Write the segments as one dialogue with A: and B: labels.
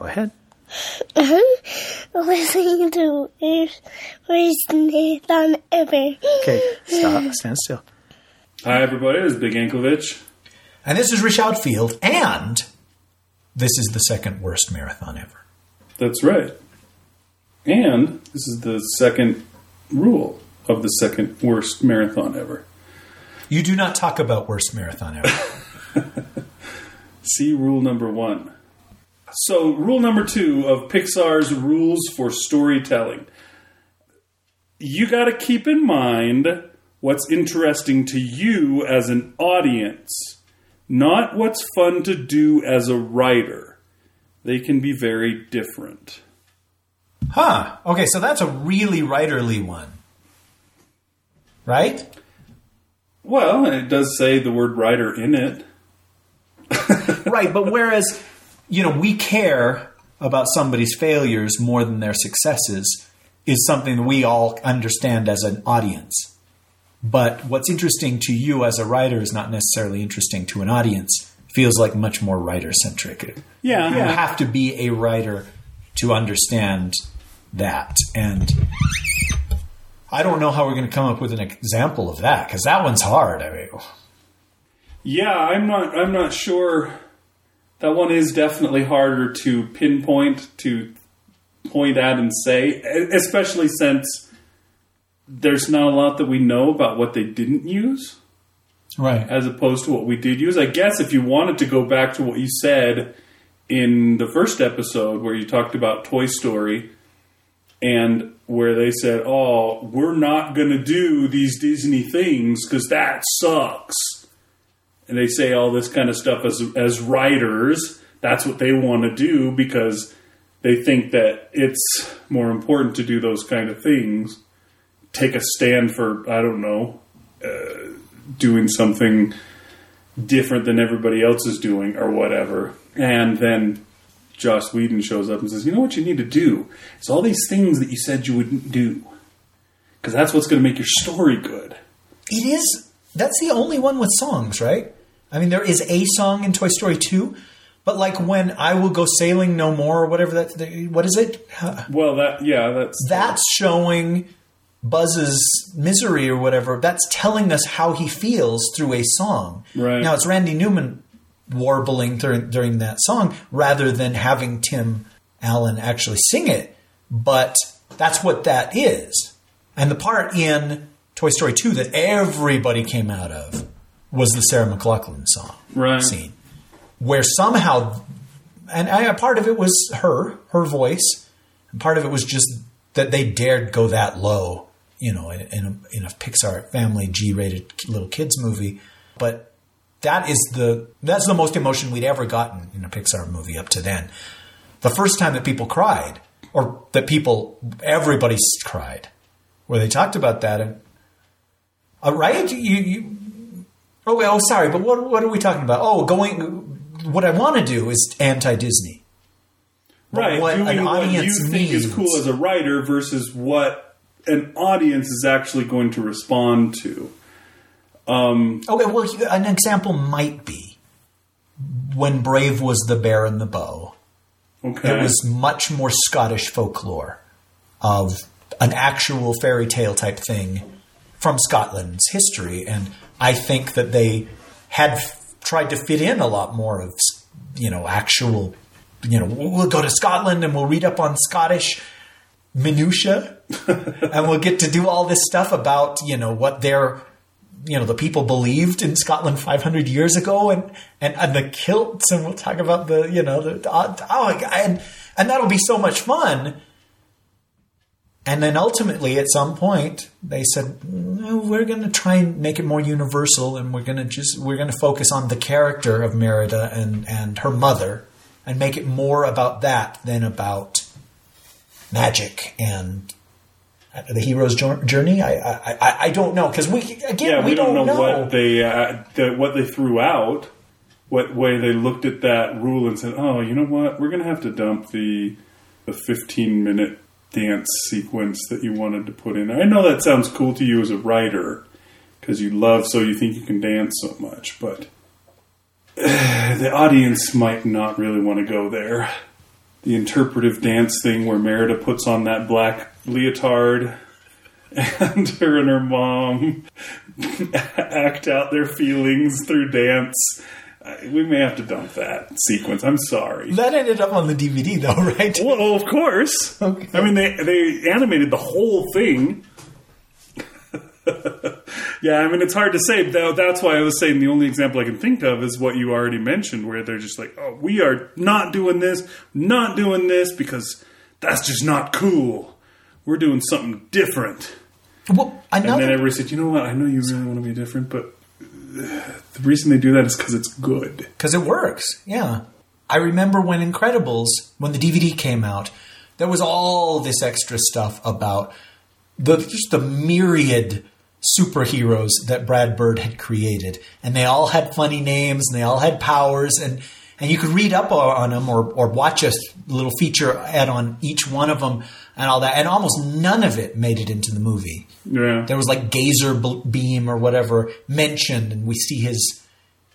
A: Go ahead.
B: listening to Worst, worst Nathan ever.
A: Okay, stop. Stand still.
C: Hi, everybody. This is Big Anklevich.
D: And this is Rich Outfield, and this is the second worst marathon ever.
C: That's right. And this is the second rule of the second worst marathon ever.
D: You do not talk about worst marathon ever.
C: See rule number one. So, rule number two of Pixar's rules for storytelling. You got to keep in mind what's interesting to you as an audience, not what's fun to do as a writer. They can be very different.
D: huh. Okay, so that's a really writerly one. Right?
C: Well, it does say the word writer in it.
D: right, but whereas, you know, we care about somebody's failures more than their successes is something that we all understand as an audience. But what's interesting to you as a writer is not necessarily interesting to an audience. Feels like much more writer centric.
C: Yeah,
D: You have to be a writer to understand that. And I don't know how we're going to come up with an example of that because that one's hard. I mean, oh.
C: Yeah, I'm not. I'm not sure. That one is definitely harder to pinpoint to point at and say, especially since there's not a lot that we know about what they didn't use
D: right.
C: as opposed to what we did use. I guess if you wanted to go back to what you said in the first episode where you talked about Toy Story and where they said, "Oh, we're not going to do these Disney things because that sucks." And they say all this kind of stuff as as writers. That's what they want to do because they think that it's more important to do those kind of things. Take a stand for I don't know, uh, doing something different than everybody else is doing or whatever. And then Joss Whedon shows up and says, "You know what you need to do? It's all these things that you said you wouldn't do, because that's what's going to make your story good."
D: It is. That's the only one with songs, right? I mean, there is a song in Toy Story 2, but like when I will go sailing no more or whatever that, what is it?
C: Well, that yeah, that's
D: That's showing Buzz's misery or whatever. That's telling us how he feels through a song.
C: Right.
D: Now it's Randy Newman warbling during, during that song rather than having Tim Allen actually sing it. But that's what that is. And the part in Toy Story 2 that everybody came out of was the Sarah McLachlan song
C: right.
D: scene, where somehow, and I, part of it was her, her voice, and part of it was just that they dared go that low, you know, in, in, a, in a Pixar family G-rated little kids movie. But that is the that's the most emotion we'd ever gotten in a Pixar movie up to then. The first time that people cried, or that people, everybody cried, where they talked about that, and uh, right, you, you Oh, well, sorry, but what, what are we talking about? Oh, going. What I want to do is anti Disney.
C: right.
D: what
C: doing
D: an
C: what you
D: audience
C: think is
D: needs.
C: cool as a writer versus what an audience is actually going to respond to. Um,
D: Okay, well, an example might be when Brave was the bear and the bow.
C: okay.
D: It was much more Scottish folklore of an actual fairy tale type thing from Scotland's history, and I think that they had f- tried to fit in a lot more of you know actual. You know, we'll go to Scotland and we'll read up on Scottish minutia, and we'll get to do all this stuff about you know what their you know the people believed in Scotland 500 years ago, and and, and the kilts, and we'll talk about the you know the oh, oh, and and that'll be so much fun. And then ultimately, at some point, they said, "No, "We're going to try and make it more universal, and we're going to just we're going to focus on the character of Merida and and her mother, and make it more about that than about magic and the hero's journey. I I, I, I don't know because we again
C: yeah,
D: we, don't, know,
C: what they uh, the, what they threw out, what way they looked at that rule and said, "Oh, you know what? We're going to have to dump the the 15 minute dance sequence that you wanted to put in there." I know that sounds cool to you as a writer because you love so you think you can dance so much, but the audience might not really want to go there. the interpretive dance thing where Merida puts on that black leotard and her and her mom act out their feelings through dance. We may have to dump that sequence. I'm sorry.
D: That ended up on the DVD, though, right?
C: Well, of course.
D: Okay.
C: I mean, they they animated the whole thing. yeah, I mean, it's hard to say. That, that's why I was saying the only example I can think of is what you already mentioned, where they're just like, "Oh, we are not doing this, not doing this because that's just not cool. We're doing something different."
D: Well,
C: And then everybody said, "You know what? I know you really want to be different, but the reason they do that is because it's good."
D: because it works. Yeah, I remember when Incredibles, when the DVD came out, there was all this extra stuff about the just the myriad superheroes that Brad Bird had created, and they all had funny names and they all had powers, and and you could read up on them or or watch a little feature ad on each one of them and all that, and almost none of it made it into the movie.
C: Yeah,
D: There was like Gazerbeam or whatever mentioned, and we see his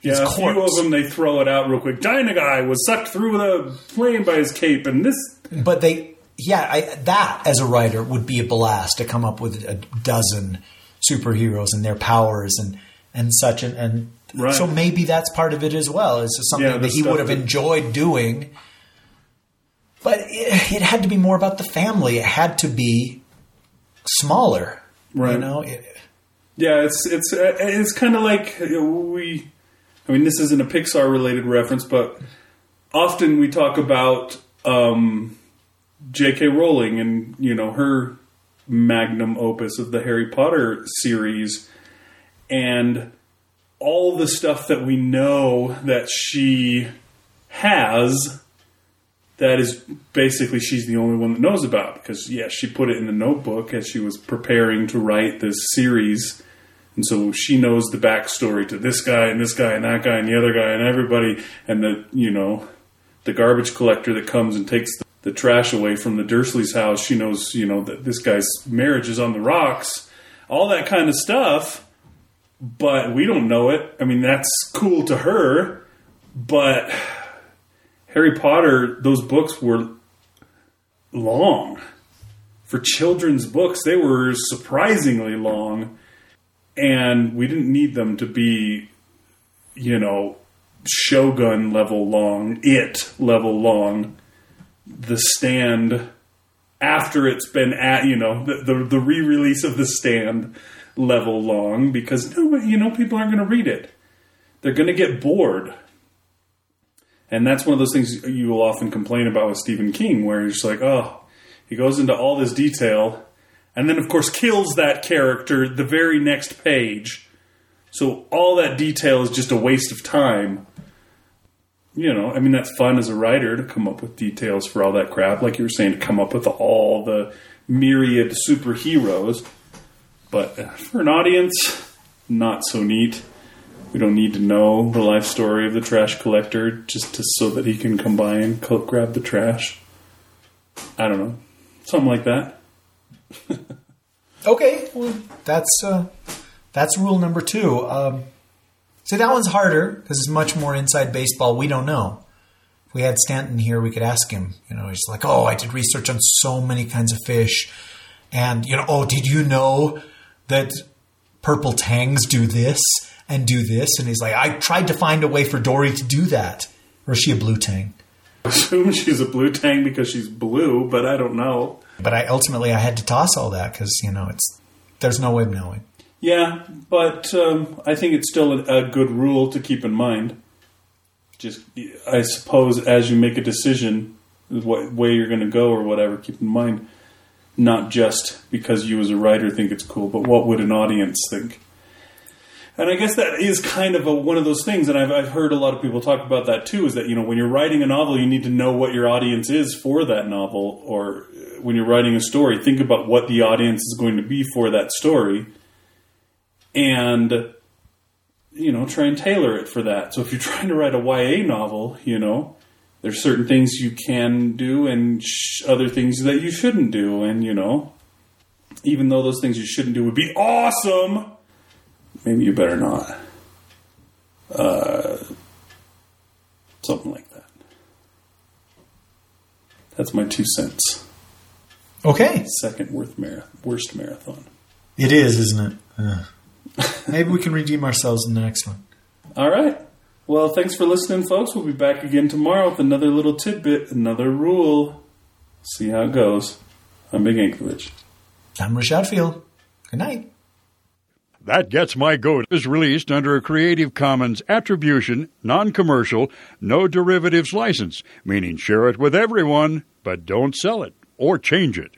D: his
C: Yeah, a few of them they throw it out real quick. Dynaguy was sucked through the plane by his cape, and this.
D: But they, yeah, I, that as a writer would be a blast to come up with a dozen superheroes and their powers and and such, and, and
C: Right.
D: so maybe that's part of it as well. Is something
C: Yeah,
D: that he would have
C: that-
D: enjoyed doing. But it, it had to be more about the family. It had to be smaller, You know, it,
C: Yeah, it's it's uh, it's kind of like we. I mean, this isn't a Pixar related reference, but often we talk about um, J.K. Rowling and you know her magnum opus of the Harry Potter series, and all the stuff that we know that she has that is basically she's the only one that knows about because yeah she put it in the notebook as she was preparing to write this series. And so she knows the backstory to this guy and this guy and that guy and the other guy and everybody and the you know the garbage collector that comes and takes the, the trash away from the Dursleys house. She knows you know that this guy's marriage is on the rocks. All that kind of stuff but we don't know it i mean that's cool to her but Harry Potter, those books were long. For children's books, they were surprisingly long. And we didn't need them to be, you know, Shogun level long, it level long. The stand, after it's been at, you know, the, the, the re release of the stand level long, because, no, you know, people aren't going to read it. They're going to get bored. And that's one of those things you will often complain about with Stephen King, where just like, oh, he goes into all this detail, and then, of course, kills that character the very next page. So all that detail is just a waste of time. You know, I mean, that's fun as a writer to come up with details for all that crap, like you were saying, to come up with all the myriad superheroes. But for an audience, not so neat. We don't need to know the life story of the trash collector just to, so that he can come by and grab the trash. I don't know. Something like that.
D: Okay, well, that's uh, that's rule number two. Um, see, that one's harder because it's much more inside baseball. We don't know. If we had Stanton here, we could ask him. You know, he's like, "Oh, I did research on so many kinds of fish, and you know, oh, did you know that purple tangs do this and do this?" And he's like, "I tried to find a way for Dory to do that." Or is she a blue tang?
C: I assume she's a blue tang because she's blue, but I don't know.
D: But I ultimately I had to toss all that because you know it's there's no way of knowing.
C: Yeah, but um, I think it's still a, a good rule to keep in mind. Just, I suppose, as you make a decision, what way you're going to go or whatever, keep in mind not just because you as a writer think it's cool, but what would an audience think? And I guess that is kind of a, one of those things, and I've, I've heard a lot of people talk about that too. Is that you know when you're writing a novel, you need to know what your audience is for that novel, or uh, when you're writing a story, think about what the audience is going to be for that story, and you know try and tailor it for that. So if you're trying to write a YA novel, you know there's certain things you can do and sh- other things that you shouldn't do, and you know even though those things you shouldn't do would be awesome maybe you better not. Uh, something like that. That's my two cents.
D: Okay.
C: Second worst, marathon, worst marathon.
D: It is, isn't it? Uh, maybe we can redeem ourselves in the next one.
C: All right. Well, thanks for listening, folks. We'll be back again tomorrow with another little tidbit, another rule. See how it goes. I'm Big Anchorage.
D: I'm Rashad Field. Good night.
E: That Gets My Goat is released under a Creative Commons Attribution, Non Commercial, No Derivatives license, meaning share it with everyone, but don't sell it or change it.